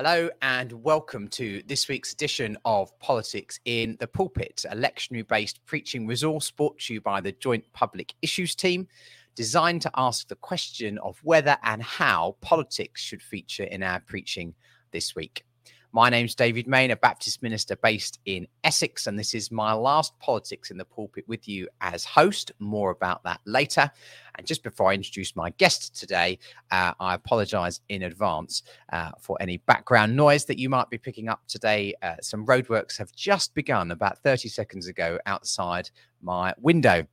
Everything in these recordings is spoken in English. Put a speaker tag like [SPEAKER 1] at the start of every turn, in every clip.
[SPEAKER 1] Hello and welcome to this week's edition of Politics in the Pulpit, a lectionary based preaching resource brought to you by the Joint Public Issues Team, designed to ask the question of whether and how politics should feature in our preaching this week. My name's David Main, a Baptist minister based in Essex, and this is my last Politics in the Pulpit with you as host. More about that later. And just before I introduce my guest today, uh, I apologize in advance uh, for any background noise that you might be picking up today. Uh, some roadworks have just begun about 30 seconds ago outside my window.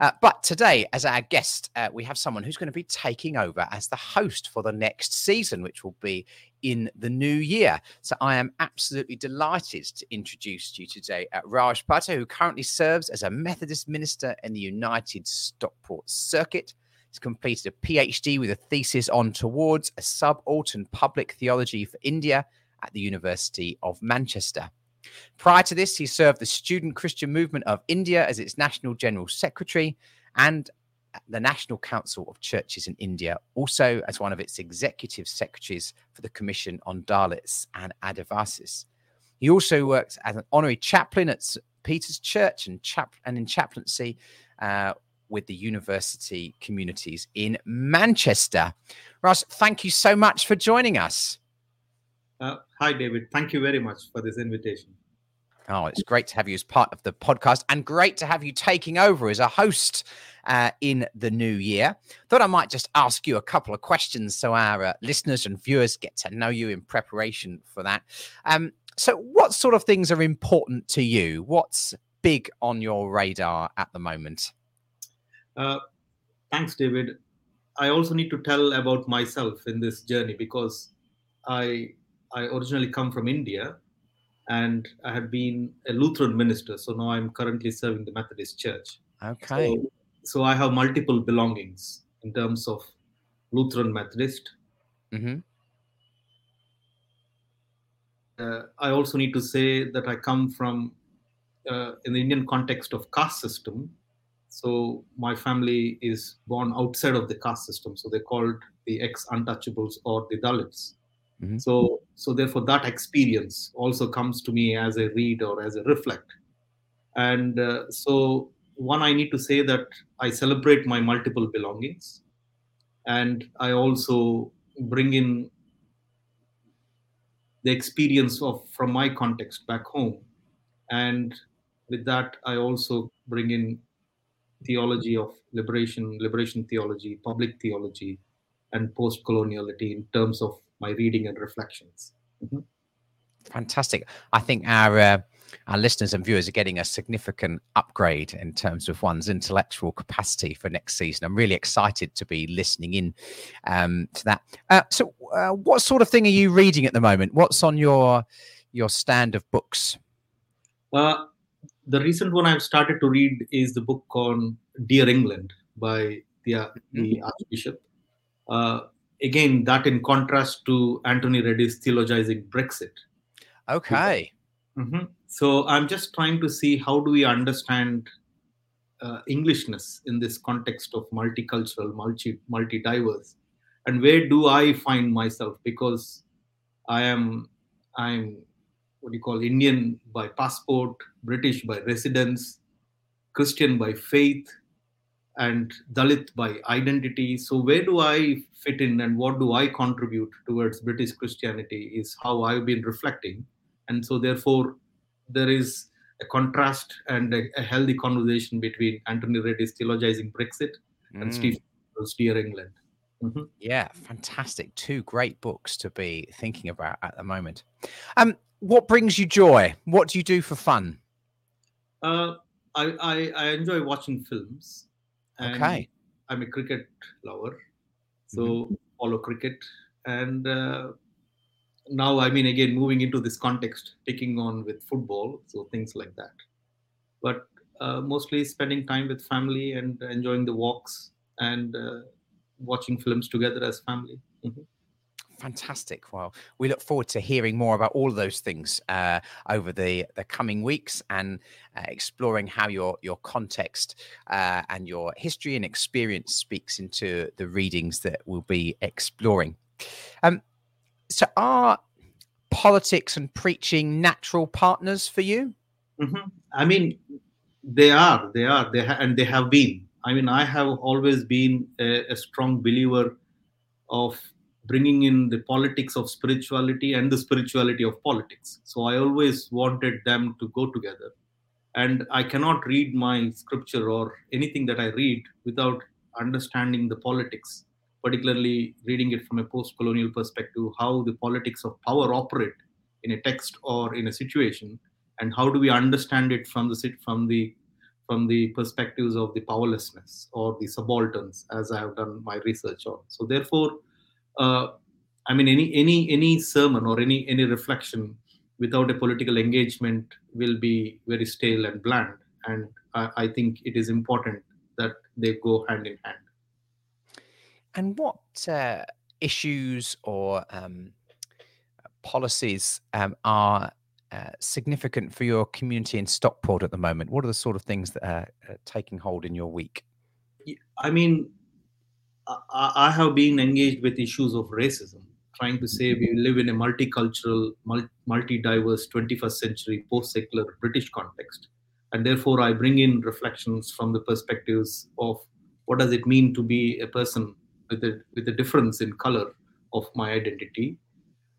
[SPEAKER 1] Uh, but today, as our guest, uh, we have someone who's going to be taking over as the host for the next season, which will be in the new year. So I am absolutely delighted to introduce to you today at Raj Patta, who currently serves as a Methodist minister in the United Stockport Circuit. He's completed a PhD with a thesis on towards a subaltern public theology for India at the University of Manchester. Prior to this, he served the Student Christian Movement of India as its National General Secretary and the National Council of Churches in India, also as one of its executive secretaries for the Commission on Dalits and Adivasis. He also worked as an honorary chaplain at St. Peter's Church and, chap- and in chaplaincy uh, with the university communities in Manchester. Raj, thank you so much for joining us.
[SPEAKER 2] Uh, hi, David. Thank you very much for this invitation.
[SPEAKER 1] Oh, it's great to have you as part of the podcast and great to have you taking over as a host uh, in the new year. Thought I might just ask you a couple of questions so our uh, listeners and viewers get to know you in preparation for that. Um, so, what sort of things are important to you? What's big on your radar at the moment?
[SPEAKER 2] Uh, thanks, David. I also need to tell about myself in this journey because I I originally come from India and I had been a Lutheran minister. So now I'm currently serving the Methodist Church.
[SPEAKER 1] Okay.
[SPEAKER 2] So, so I have multiple belongings in terms of Lutheran Methodist.
[SPEAKER 1] Mm-hmm.
[SPEAKER 2] Uh, I also need to say that I come from, uh, in the Indian context of caste system. So my family is born outside of the caste system. So they're called the ex-untouchables or the Dalits. Mm-hmm. So, so therefore, that experience also comes to me as a read or as a reflect. And uh, so, one, I need to say that I celebrate my multiple belongings, and I also bring in the experience of from my context back home, and with that, I also bring in theology of liberation, liberation theology, public theology, and post-coloniality in terms of my reading and reflections. Mm-hmm.
[SPEAKER 1] Fantastic. I think our uh, our listeners and viewers are getting a significant upgrade in terms of one's intellectual capacity for next season. I'm really excited to be listening in um, to that. Uh, so, uh, what sort of thing are you reading at the moment? What's on your your stand of books?
[SPEAKER 2] Uh, the recent one I've started to read is the book on Dear England by the, uh, the mm-hmm. Archbishop. Again, that in contrast to Anthony Reddie's theologizing Brexit.
[SPEAKER 1] Okay.
[SPEAKER 2] Mm-hmm. So I'm just trying to see how do we understand uh, Englishness in this context of multicultural, multi multi diverse, and where do I find myself? Because I am I'm what do you call Indian by passport, British by residence, Christian by faith, and Dalit by identity. So, where do I fit in and what do I contribute towards British Christianity is how I've been reflecting. And so, therefore, there is a contrast and a, a healthy conversation between Anthony Reddie's theologizing Brexit and mm. Steve Dear England.
[SPEAKER 1] Mm-hmm. Yeah, fantastic. Two great books to be thinking about at the moment. Um, what brings you joy? What do you do for fun?
[SPEAKER 2] Uh, I, I, I enjoy watching films.
[SPEAKER 1] Okay.
[SPEAKER 2] I'm a cricket lover, so mm-hmm. follow cricket. And uh, now, I mean, again, moving into this context, taking on with football, so things like that. But uh, mostly spending time with family and enjoying the walks and uh, watching films together as family. Mm-hmm.
[SPEAKER 1] Fantastic. Well, we look forward to hearing more about all of those things uh, over the, the coming weeks and uh, exploring how your your context uh, and your history and experience speaks into the readings that we'll be exploring. Um, so, are politics and preaching natural partners for you?
[SPEAKER 2] Mm-hmm. I mean, they are, they are, they ha- and they have been. I mean, I have always been a, a strong believer of bringing in the politics of spirituality and the spirituality of politics. So I always wanted them to go together. And I cannot read my scripture or anything that I read without understanding the politics, particularly reading it from a post colonial perspective, how the politics of power operate in a text or in a situation, and how do we understand it from the from the from the perspectives of the powerlessness or the subalterns, as I have done my research on. So therefore, uh, I mean, any any any sermon or any any reflection without a political engagement will be very stale and bland. And I, I think it is important that they go hand in hand.
[SPEAKER 1] And what uh, issues or um, policies um, are uh, significant for your community in Stockport at the moment? What are the sort of things that are uh, taking hold in your week?
[SPEAKER 2] I mean, I, I have been engaged with issues of racism, trying to say we live in a multicultural, multi diverse 21st century post secular British context. And therefore, I bring in reflections from the perspectives of what does it mean to be a person with a, with a difference in color of my identity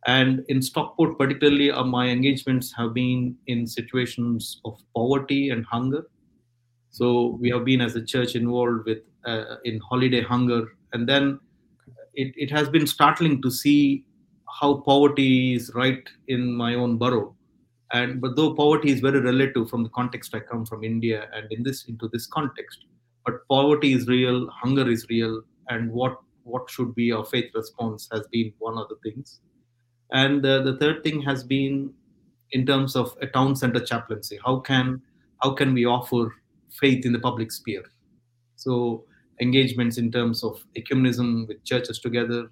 [SPEAKER 2] and in Stockport, particularly, uh, my engagements have been in situations of poverty and hunger. So we have been as a church involved with uh, in holiday hunger, and then it, it has been startling to see how poverty is right in my own borough. And but though poverty is very relative from the context I come from India and in this into this context, but poverty is real, hunger is real, and what what should be our faith response has been one of the things. And uh, the third thing has been in terms of a town center chaplaincy. How can how can we offer faith in the public sphere? So engagements in terms of ecumenism with churches together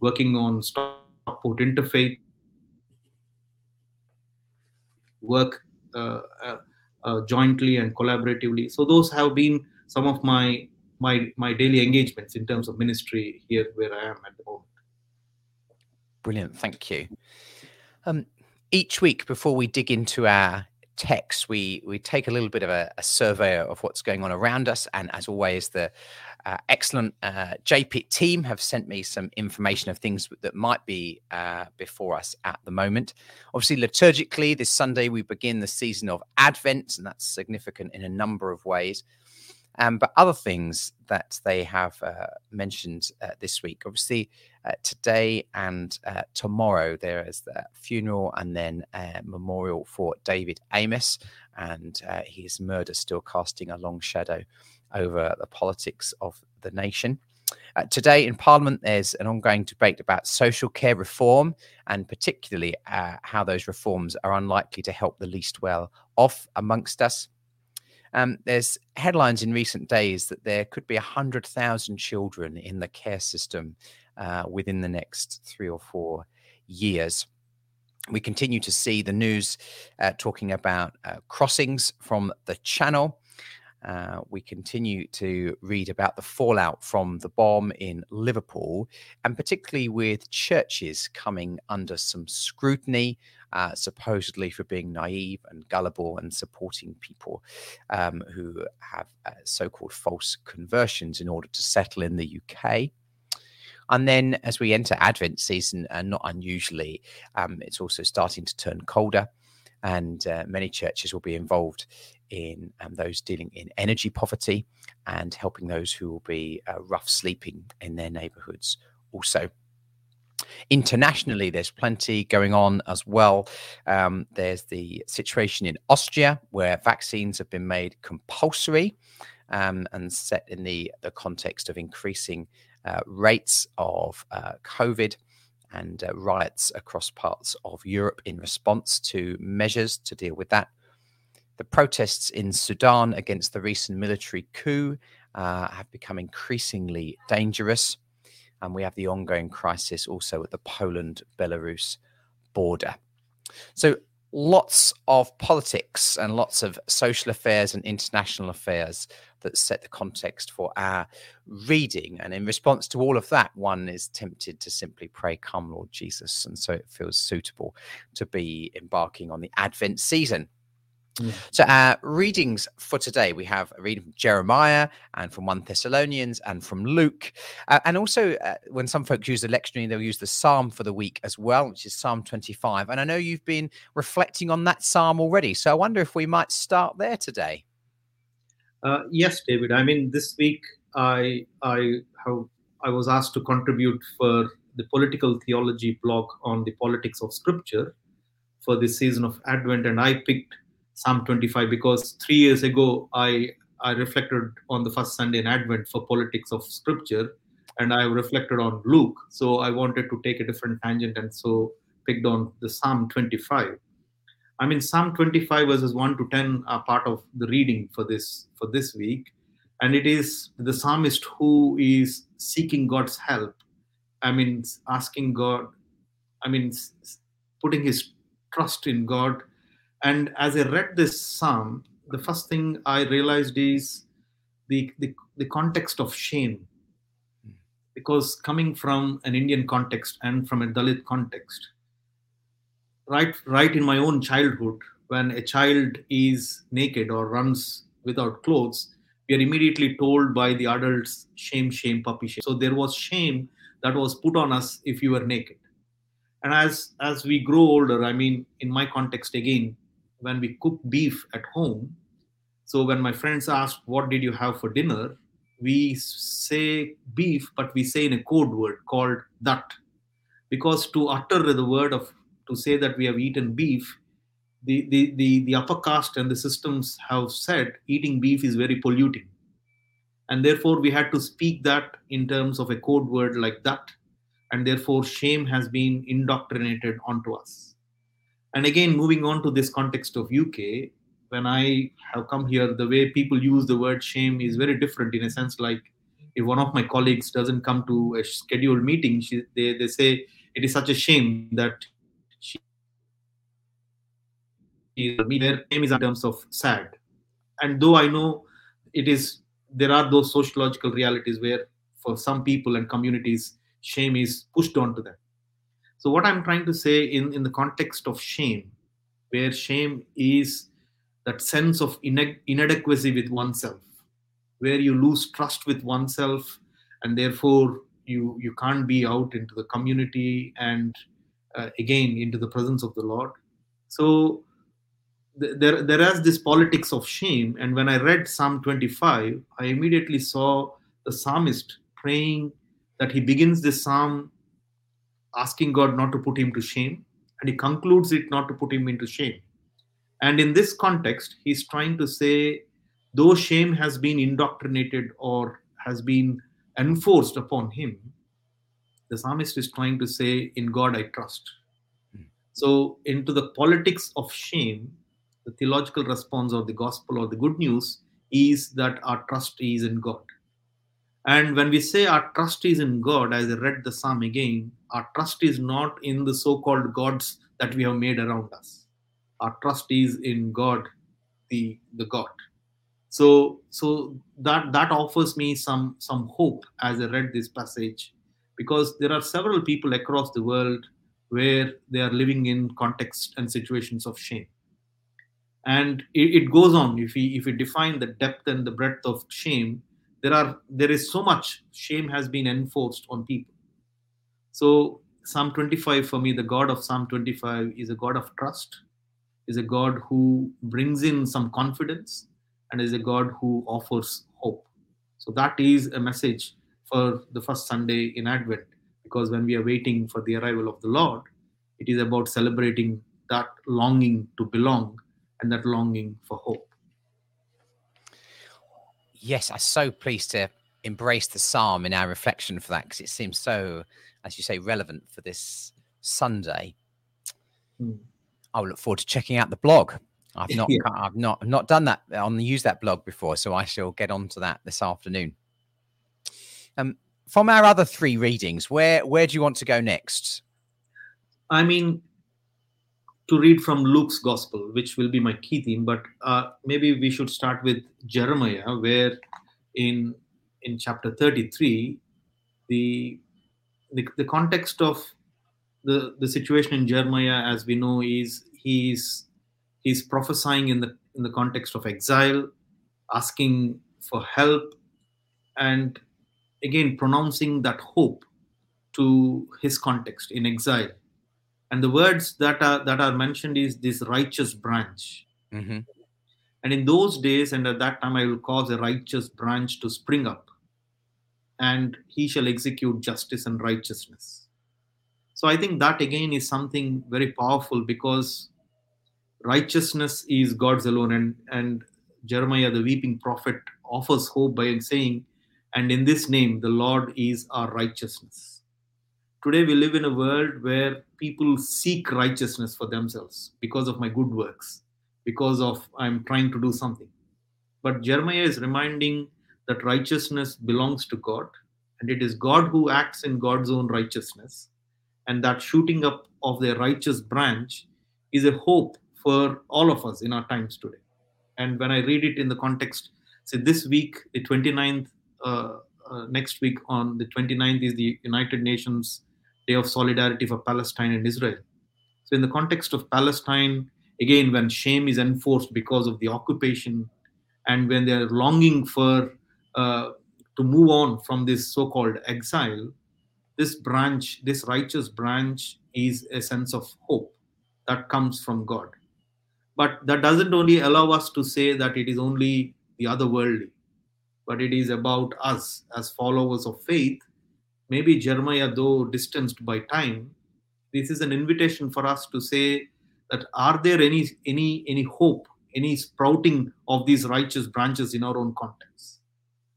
[SPEAKER 2] working on stockport interfaith work uh, uh, uh, jointly and collaboratively so those have been some of my my my daily engagements in terms of ministry here where i am at the moment
[SPEAKER 1] Brilliant. Thank you. Um, each week, before we dig into our text, we we take a little bit of a, a survey of what's going on around us. And as always, the uh, excellent uh, JPIT team have sent me some information of things that might be uh, before us at the moment. Obviously, liturgically, this Sunday we begin the season of Advent, and that's significant in a number of ways. Um, but other things that they have uh, mentioned uh, this week, obviously, today and uh, tomorrow there is the funeral and then a memorial for David Amess, and uh, his murder still casting a long shadow over the politics of the nation. Uh, today in Parliament, there's an ongoing debate about social care reform and particularly uh, how those reforms are unlikely to help the least well off amongst us. Um, there's headlines in recent days that there could be 100,000 children in the care system uh, within the next three or four years. We continue to see the news uh, talking about uh, crossings from the channel. Uh, we continue to read about the fallout from the bomb in Liverpool, and particularly with churches coming under some scrutiny, uh, supposedly for being naive and gullible and supporting people um, who have uh, so called false conversions in order to settle in the UK. And then as we enter Advent season, and not unusually, um, it's also starting to turn colder. And uh, many churches will be involved in um, those dealing in energy poverty and helping those who will be uh, rough sleeping in their neighborhoods also. Internationally, there's plenty going on as well. Um, there's the situation in Austria where vaccines have been made compulsory um, and set in the, the context of increasing uh, rates of uh, COVID and uh, riots across parts of Europe in response to measures to deal with that. The protests in Sudan against the recent military coup uh, have become increasingly dangerous. And we have the ongoing crisis also at the Poland Belarus border. So, lots of politics and lots of social affairs and international affairs that set the context for our reading. And in response to all of that, one is tempted to simply pray, Come, Lord Jesus. And so it feels suitable to be embarking on the Advent season. So, our readings for today, we have a reading from Jeremiah and from 1 Thessalonians and from Luke. Uh, and also, uh, when some folks use the lectionary, they'll use the psalm for the week as well, which is Psalm 25. And I know you've been reflecting on that psalm already. So, I wonder if we might start there today.
[SPEAKER 2] Uh, yes, David. I mean, this week I I have I was asked to contribute for the political theology blog on the politics of Scripture for this season of Advent, and I picked Psalm 25 because three years ago I I reflected on the first Sunday in Advent for politics of Scripture, and I reflected on Luke. So I wanted to take a different tangent, and so picked on the Psalm 25. I mean, Psalm 25 verses 1 to 10 are part of the reading for this for this week, and it is the psalmist who is seeking God's help. I mean, asking God. I mean, putting his trust in God. And as I read this psalm, the first thing I realized is the, the, the context of shame. Because coming from an Indian context and from a Dalit context, right right in my own childhood when a child is naked or runs without clothes we are immediately told by the adults shame shame puppy shame so there was shame that was put on us if you were naked and as as we grow older i mean in my context again when we cook beef at home so when my friends ask what did you have for dinner we say beef but we say in a code word called that because to utter the word of to say that we have eaten beef, the, the, the, the upper caste and the systems have said eating beef is very polluting. And therefore, we had to speak that in terms of a code word like that. And therefore, shame has been indoctrinated onto us. And again, moving on to this context of UK, when I have come here, the way people use the word shame is very different in a sense like if one of my colleagues doesn't come to a scheduled meeting, she, they, they say it is such a shame that she their name is in terms of sad. And though I know it is, there are those sociological realities where for some people and communities, shame is pushed onto them. So what I'm trying to say in, in the context of shame, where shame is that sense of inadequacy with oneself, where you lose trust with oneself, and therefore you you can't be out into the community and uh, again into the presence of the Lord. So there there is this politics of shame and when i read psalm 25 i immediately saw the psalmist praying that he begins this psalm asking god not to put him to shame and he concludes it not to put him into shame and in this context he's trying to say though shame has been indoctrinated or has been enforced upon him the psalmist is trying to say in god i trust hmm. so into the politics of shame the theological response or the gospel or the good news is that our trust is in God. And when we say our trust is in God, as I read the psalm again, our trust is not in the so called gods that we have made around us. Our trust is in God, the, the God. So, so that, that offers me some, some hope as I read this passage, because there are several people across the world where they are living in context and situations of shame and it, it, goes on if we if we define the depth and the breadth of shame there are there is so much shame has been enforced on people so psalm 25 for me the god of psalm 25 is a god of trust is a god who brings in some confidence and is a god who offers hope so that is a message for the first sunday in advent because when we are waiting for the arrival of the lord it is about celebrating that longing to belong and that longing for hope.
[SPEAKER 1] Yes, I'm so pleased to embrace the psalm in our reflection for that because it seems so, as you say, relevant for this Sunday. Hmm. I will look forward to checking out the blog. I've not, yeah. I've not, I've not done that on use that blog before, so I shall get onto that this afternoon. Um, from our other three readings, where where do you want to go next?
[SPEAKER 2] I mean, to read from Luke's gospel, which will be my key theme, but uh, maybe we should start with Jeremiah, where in in chapter 33, the the, the context of the, the situation in Jeremiah, as we know, is he's he's prophesying in the in the context of exile, asking for help, and again pronouncing that hope to his context in exile and the words that are that are mentioned is this righteous branch.
[SPEAKER 1] Mm-hmm.
[SPEAKER 2] and in those days and at that time i will cause a righteous branch to spring up and he shall execute justice and righteousness. So i think that again is something very powerful because righteousness is god's alone and and jeremiah the weeping prophet offers hope by saying and in this name the lord is our righteousness today we live in a world where people seek righteousness for themselves because of my good works because of i'm trying to do something. But jeremiah is reminding that righteousness belongs to god and it is god who acts in god's own righteousness and that shooting up of the righteous branch is a hope for all of us in our times today. And when i read it in the context say this week the 29th uh, uh, next week on the 29th is the united nations day of solidarity for palestine and israel. So in the context of palestine again when shame is enforced because of the occupation and when they're longing for uh, to move on from this so-called exile this branch this righteous branch is a sense of hope that comes from god. But that doesn't only allow us to say that it is only the otherworldly but it is about us as followers of faith maybe jeremiah though distanced by time this is an invitation for us to say that are there any any any hope any sprouting of these righteous branches in our own context?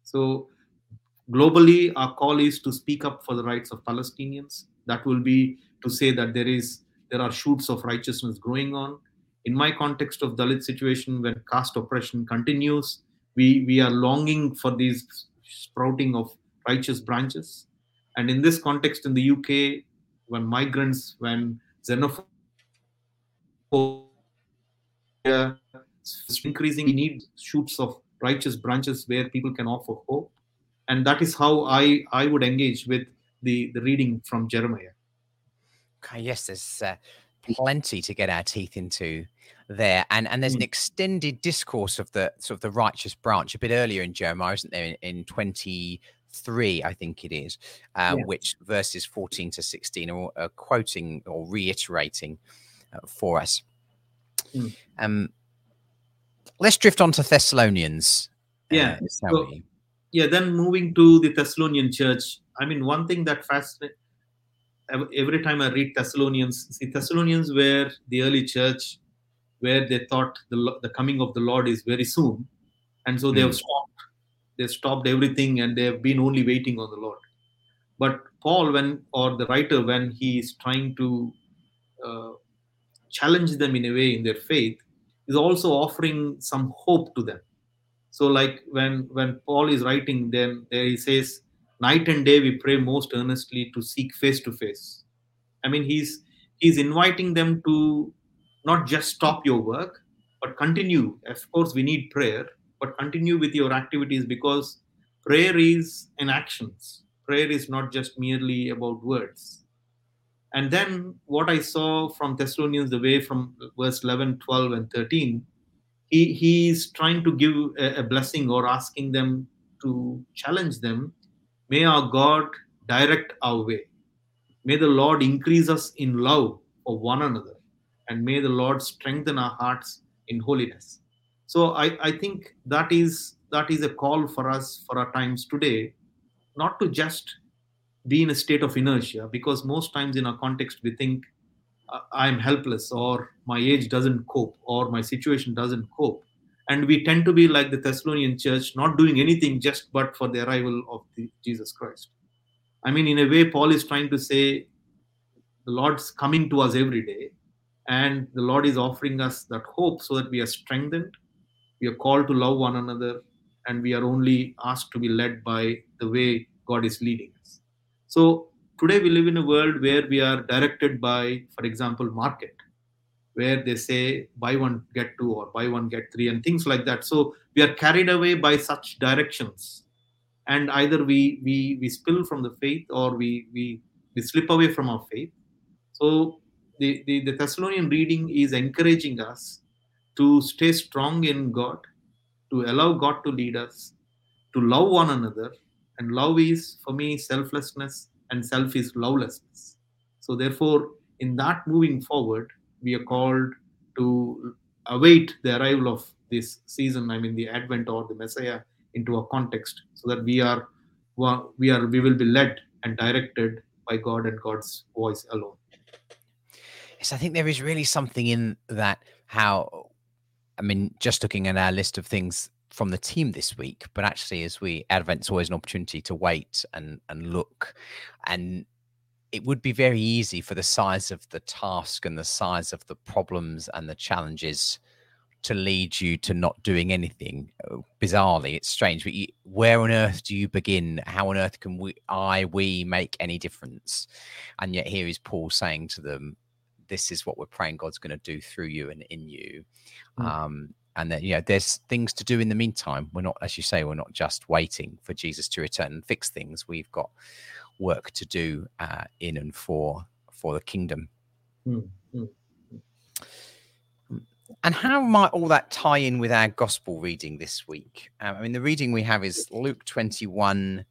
[SPEAKER 2] So globally our call is to speak up for the rights of palestinians. That will be to say that there is there are shoots of righteousness growing on. In my context of dalit situation when caste oppression continues we we are longing for these sprouting of righteous branches and in this context in the uk when migrants when xenophobia is increasing we need shoots of righteous branches where people can offer hope and that is how i i would engage with the the reading from jeremiah
[SPEAKER 1] Okay, yes, there's uh, plenty to get our teeth into there, and and there's an
[SPEAKER 2] Mm.
[SPEAKER 1] extended discourse of the sort of the righteous branch a bit earlier in Jeremiah, isn't there? In, in 23, I think it is, uh,
[SPEAKER 2] Yes.
[SPEAKER 1] which verses 14 to 16 are, are quoting or reiterating uh, for us.
[SPEAKER 2] Mm.
[SPEAKER 1] Um, let's drift on to Thessalonians. uh,
[SPEAKER 2] Yeah,
[SPEAKER 1] shall
[SPEAKER 2] so- yeah then moving to the thessalonian church i mean one thing that fascinates every time i read thessalonians see thessalonians were the early church where they thought the, the coming of the lord is very soon and so they have
[SPEAKER 1] Mm.
[SPEAKER 2] They stopped everything and they have been only waiting on the lord. But paul when or the writer when he is trying to uh, challenge them in a way in their faith is also offering some hope to them. So like when when paul is writing then there he says night and day we pray most earnestly to seek face to face. I mean he's he's inviting them to not just stop your work but continue. Of course we need prayer but continue with your activities because prayer is in actions. Prayer is not just merely about words. And then what i saw from thessalonians the way from verse 11 12 and 13 he he's trying to give a, a blessing or asking them to challenge them. May our god direct our way. May the lord increase us in love for one another. And may the lord strengthen our hearts in holiness so i i think that is that is a call for us for our times today not to just be in a state of inertia because most times in our context we think i'm helpless or my age doesn't cope or my situation doesn't cope. And we tend to be like the thessalonian church not doing anything just but for the arrival of the, jesus christ. I mean in a way paul is trying to say the lord's coming to us every day and the lord is offering us that hope so that we are strengthened we are called to love one another and we are only asked to be led by the way god is leading us. So today we live in a world where we are directed by for example market where they say buy one get two or buy one get three and things like that. So we are carried away by such directions. And either we we we spill from the faith or we we we slip away from our faith. So the, the, the Thessalonian reading is encouraging us to stay strong in God, to allow God to lead us, to love one another. And love is, for me, selflessness, and self is lovelessness. So, therefore, in that moving forward, we are called to await the arrival of this season, I mean, the Advent or the Messiah, into a context so that we are we are we will be led and directed by God and God's voice alone.
[SPEAKER 1] Yes, I think there is really something in that. How, I mean, just looking at our list of things from the team this week, but actually, as we Advent's always an opportunity to wait and and look, and it would be very easy for the size of the task and the size of the problems and the challenges to lead you to not doing anything. Oh, bizarrely, it's strange, but you, where on earth do you begin? How on earth can we, I, we make any difference? And yet here is Paul saying to them, this is what we're praying God's going to do through you and in you. Mm. Um, and then, you know, there's things to do in the meantime. We're not, as you say, we're not just waiting for Jesus to return and fix things. We've got work to do uh, in and for for the kingdom. Mm. Mm. And how might all that tie in with our gospel reading this week? Um, I mean, the reading we have is Luke 21,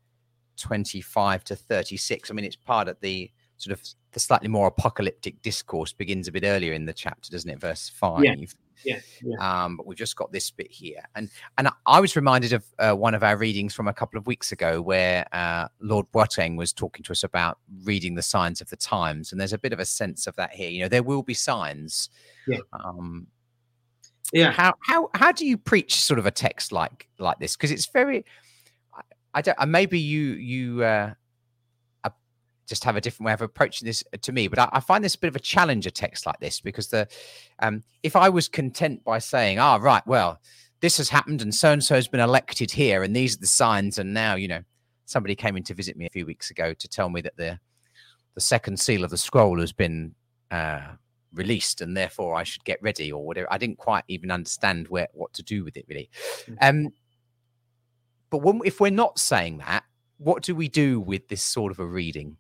[SPEAKER 1] 25 to 36. I mean, it's part of the sort of the slightly more apocalyptic discourse begins a bit earlier in the chapter, doesn't it? Verse five.
[SPEAKER 2] Yeah. Yeah, yeah.
[SPEAKER 1] Um, but we've just got this bit here, and and I was reminded of uh, one of our readings from a couple of weeks ago, where uh, Lord Boateng was talking to us about reading the signs of the times, and there's a bit of a sense of that here. You know, there will be signs.
[SPEAKER 2] Yeah.
[SPEAKER 1] Um,
[SPEAKER 2] yeah.
[SPEAKER 1] How how how do you preach sort of a text like like this? Because it's very, I, I don't. Maybe you you. Uh, just have a different way of approaching this uh, to me. But I, I find this a bit of a challenge, a text like this, because the um, if I was content by saying, "Ah, oh, right, well, this has happened, and so and so has been elected here, and these are the signs," and now you know, somebody came in to visit me a few weeks ago to tell me that the the second seal of the scroll has been uh, released, and therefore I should get ready or whatever. I didn't quite even understand where what to do with it really. Mm. Um, but when, if we're not saying that, what do we do with this sort of a reading?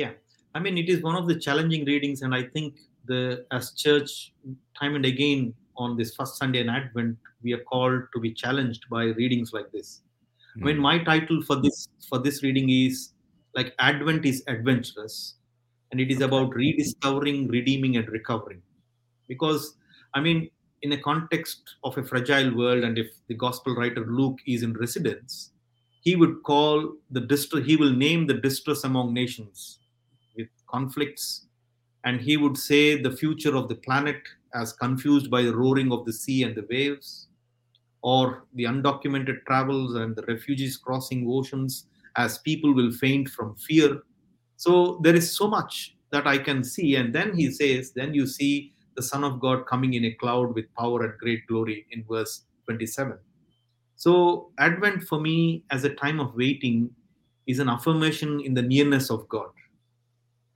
[SPEAKER 2] Yeah i mean it is one of the challenging readings and i think the as church time and again on this first sunday in advent we are called to be challenged by readings like this mm. i mean hmm. my title for this for this reading is like advent is adventurous and it is about rediscovering redeeming and recovering because i mean in a context of a fragile world and if the gospel writer luke is in residence he would call the distress he will name the distress among nations conflicts. And he would say the future of the planet as confused by the roaring of the sea and the waves, or the undocumented travels and the refugees crossing oceans as people will faint from fear. So there is so much that I can see. And then he says, then you see the Son of God coming in a cloud with power and great glory in verse 27. So, Advent for me as a time of waiting is an affirmation in the nearness of God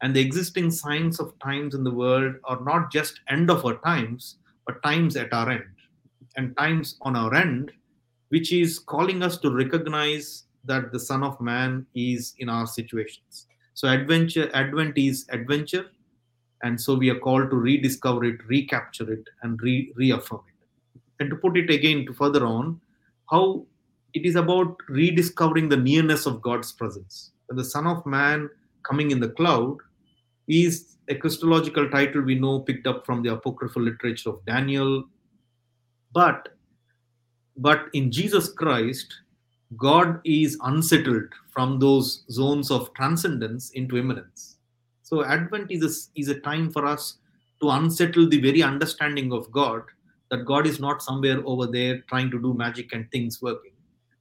[SPEAKER 2] and the existing signs of times in the world are not just end of our times but times at our end. And times on our end which is calling us to recognize that the son of man is in our situations. So adventure advent is adventure and so we are called to rediscover it recapture it and re- reaffirm it. And to put it again to further on how it is about rediscovering the nearness of god's presence. When the son of man coming in the cloud is a Christological title we know picked up from the apocryphal literature of Daniel. But, but in Jesus Christ, God is unsettled from those zones of transcendence into immanence. So Advent is a, is a time for us to unsettle the very understanding of God that God is not somewhere over there trying to do magic and things working.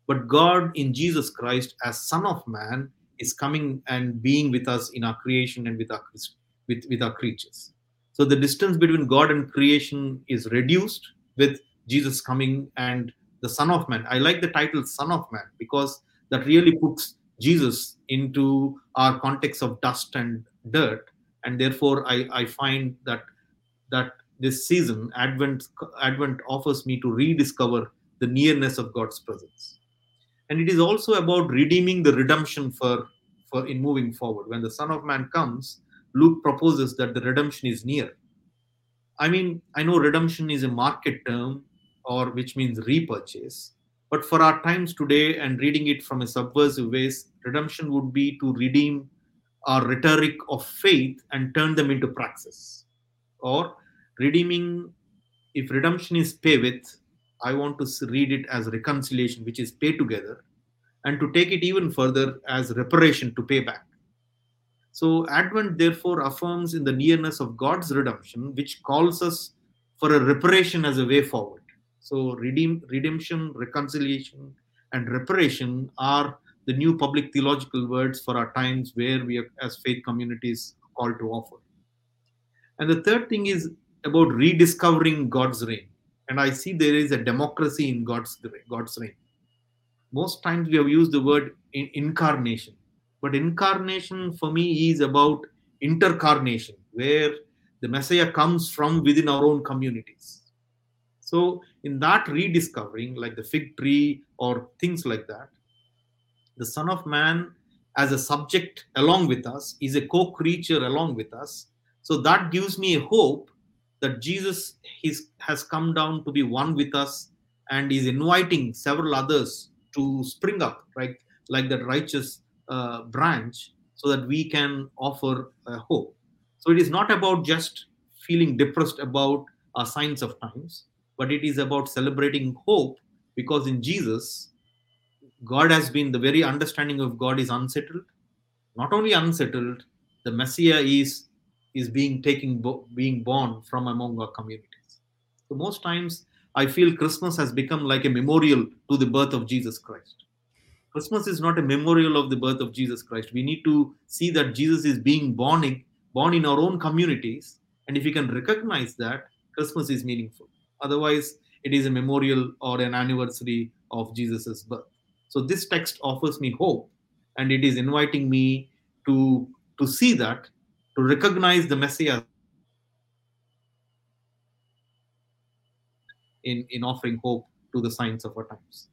[SPEAKER 2] But God in Jesus Christ, as Son of Man, is coming and being with us in our creation and with our with, with our creatures. So the distance between God and creation is reduced with Jesus coming and the Son of Man. I like the title Son of Man because that really puts Jesus into our context of dust and dirt and therefore I, I find that that this season Advent Advent offers me to rediscover the nearness of God's presence, and it is also about redeeming the redemption for for in moving forward. When the Son of Man comes, Luke proposes that the redemption is near. I mean, I know redemption is a market term, or which means repurchase. But for our times today and reading it from a subversive ways, redemption would be to redeem our rhetoric of faith and turn them into praxis. Or redeeming, if redemption is pay with, I want to read it as reconciliation, which is pay together, and to take it even further as reparation to pay back. So, Advent therefore affirms in the nearness of God's redemption, which calls us for a reparation as a way forward. So, redeem, redemption, reconciliation, and reparation are the new public theological words for our times where we, are, as faith communities, called to offer. And the third thing is about rediscovering God's reign. And I see there is a democracy in God's God's reign. Most times we have used the word in, incarnation but incarnation for me is about intercarnation, where the Messiah comes from within our own communities. So, in that rediscovering, like the fig tree or things like that, the Son of Man as a subject along with us is a co creature along with us. So, that gives me a hope that Jesus is, has come down to be one with us and is inviting several others to spring up, right? Like that righteous uh, branch so that we can offer hope. So it is not about just feeling depressed about our signs of times, but it is about celebrating hope because in Jesus, God has been the very understanding of God is unsettled. Not only unsettled, the Messiah is is being taken being born from among our communities. So most times I feel Christmas has become like a memorial to the birth of Jesus Christ. Christmas is not a memorial of the birth of Jesus Christ. We need to see that Jesus is being born in, born in our own communities. And if we can recognize that, Christmas is meaningful. Otherwise, it is a memorial or an anniversary of Jesus' birth. So this text offers me hope, and it is inviting me to, to see that, to recognize the Messiah in, in offering hope to the signs of our times.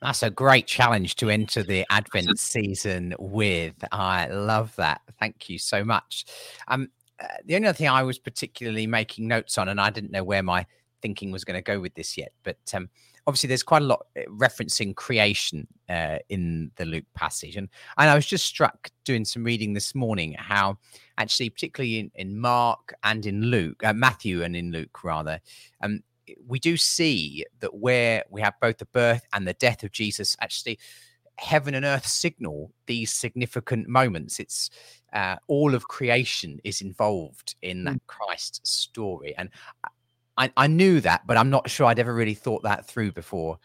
[SPEAKER 1] That's a great challenge to enter the Advent season with. I love that. Thank you so much. Um, uh, the only other thing I was particularly making notes on, and I didn't know where my thinking was going to go with this yet, but um, obviously there's quite a lot uh, referencing creation uh, in the Luke passage, and and I was just struck doing some reading this morning how actually, particularly in, in Mark and in Luke, uh, Matthew and in Luke rather, um, we do see that where we have both the birth and the death of Jesus, actually, heaven and earth signal these significant moments. It's uh, all of creation is involved in that mm. Christ story, and I, I, knew that, but I'm not sure I'd ever really thought that through before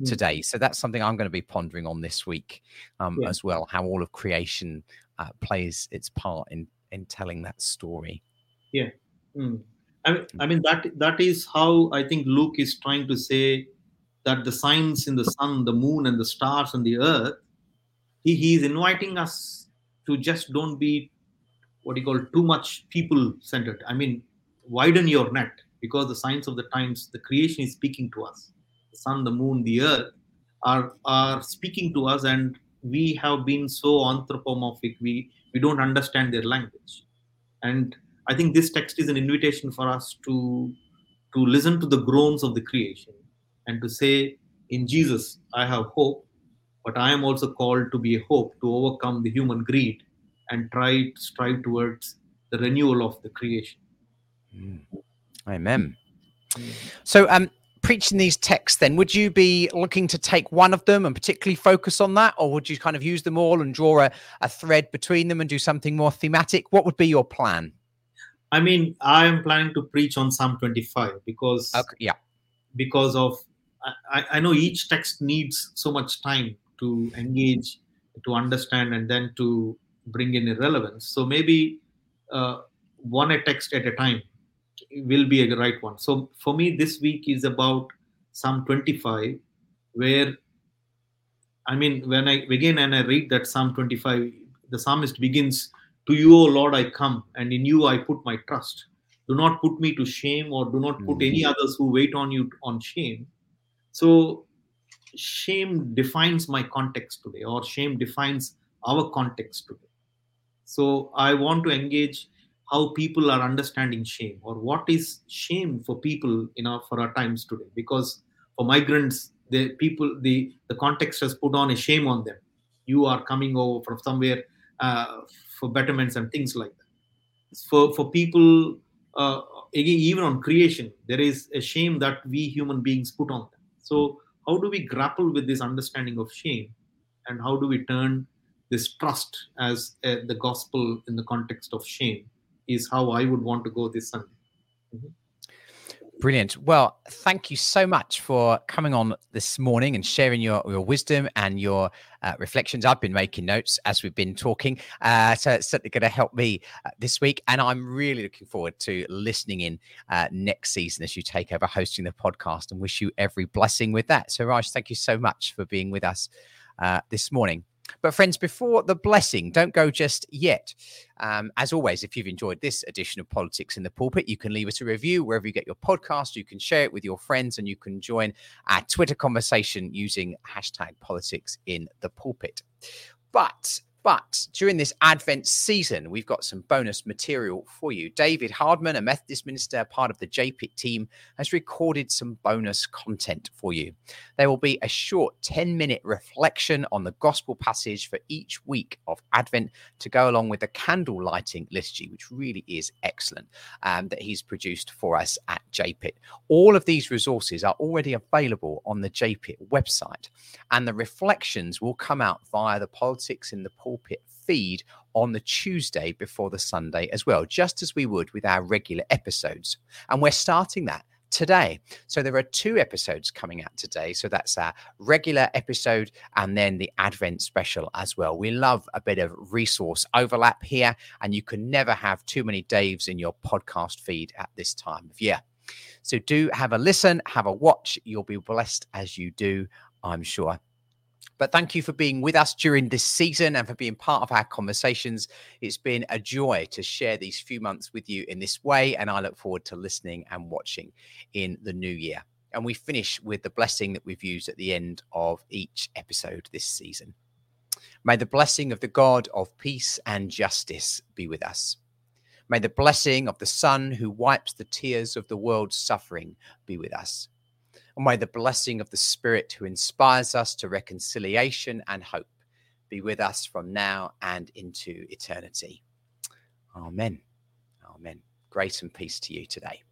[SPEAKER 1] mm. today. So that's something I'm going to be pondering on this week um, yeah. as well. How all of creation uh, plays its part in in telling that story.
[SPEAKER 2] Yeah. Mm. I mean, I mean that that is how I think Luke is trying to say that the signs in the sun, the moon, and the stars and the earth, he, he is inviting us to just don't be what you call too much people centered. I mean, widen your net because the signs of the times, the creation is speaking to us. The sun, the moon, the earth are are speaking to us, and we have been so anthropomorphic. We we don't understand their language, and I think this text is an invitation for us to to listen to the groans of the creation and to say, in Jesus, I have hope, but I am also called to be a hope to overcome the human greed and try to strive towards the renewal of the creation.
[SPEAKER 1] Mm. Amen. So, um, preaching these texts, then, would you be looking to take one of them and particularly focus on that, or would you kind of use them all and draw a, a thread between them and do something more thematic? What would be your plan?
[SPEAKER 2] I mean, I am planning to preach on Psalm 25 because
[SPEAKER 1] okay, yeah,
[SPEAKER 2] because of I, I know each text needs so much time to engage, to understand, and then to bring in irrelevance. So maybe uh, one a text at a time will be a right one. So for me, this week is about Psalm 25, where I mean, when I begin and I read that Psalm 25, the psalmist begins To you, O Lord, I come, and in you I put my trust. Do not put me to shame, or do not put
[SPEAKER 1] Mm.
[SPEAKER 2] any others who wait on you on shame. So, shame defines my context today, or shame defines our context today. So, I want to engage how people are understanding shame, or what is shame for people in our for our times today. Because for migrants, the people the the context has put on a shame on them. You are coming over from somewhere uh, for betterments and things like that. For for people, uh, again, even on creation, there is a shame that we human beings put on them. So how do we grapple with this understanding of shame, and how do we turn this trust as uh, the gospel in the context of shame? Is how I would want to go this Sunday.
[SPEAKER 1] Brilliant. Well, thank you so much for coming on this morning and sharing your, your wisdom and your uh, reflections. I've been making notes as we've been talking. Uh, so it's certainly going to help me uh, this week. And I'm really looking forward to listening in uh, next season as you take over hosting the podcast and wish you every blessing with that. So, Raj, thank you so much for being with us uh, this morning. But, friends, before the blessing, don't go just yet. Um, as always, if you've enjoyed this edition of Politics in the Pulpit, you can leave us a review wherever you get your podcast. You can share it with your friends and you can join our Twitter conversation using hashtag politics in the pulpit. But but during this Advent season, we've got some bonus material for you. David Hardman, a Methodist minister, part of the JPIT team, has recorded some bonus content for you. There will be a short 10 minute reflection on the gospel passage for each week of Advent to go along with the candle lighting liturgy, which really is excellent, um, that he's produced for us at JPIT. All of these resources are already available on the JPIT website, and the reflections will come out via the Politics in the Pulpit feed on the Tuesday before the Sunday as well, just as we would with our regular episodes. And we're starting that today. So there are two episodes coming out today. So that's our regular episode and then the Advent special as well. We love a bit of resource overlap here, and you can never have too many Daves in your podcast feed at this time of year. So do have a listen, have a watch. You'll be blessed as you do, I'm sure. But thank you for being with us during this season and for being part of our conversations. It's been a joy to share these few months with you in this way. And I look forward to listening and watching in the new year. And we finish with the blessing that we've used at the end of each episode this season. May the blessing of the God of peace and justice be with us. May the blessing of the Son who wipes the tears of the world's suffering be with us. And may the blessing of the Spirit who inspires us to reconciliation and hope be with us from now and into eternity. Amen. Amen. Grace and peace to you today.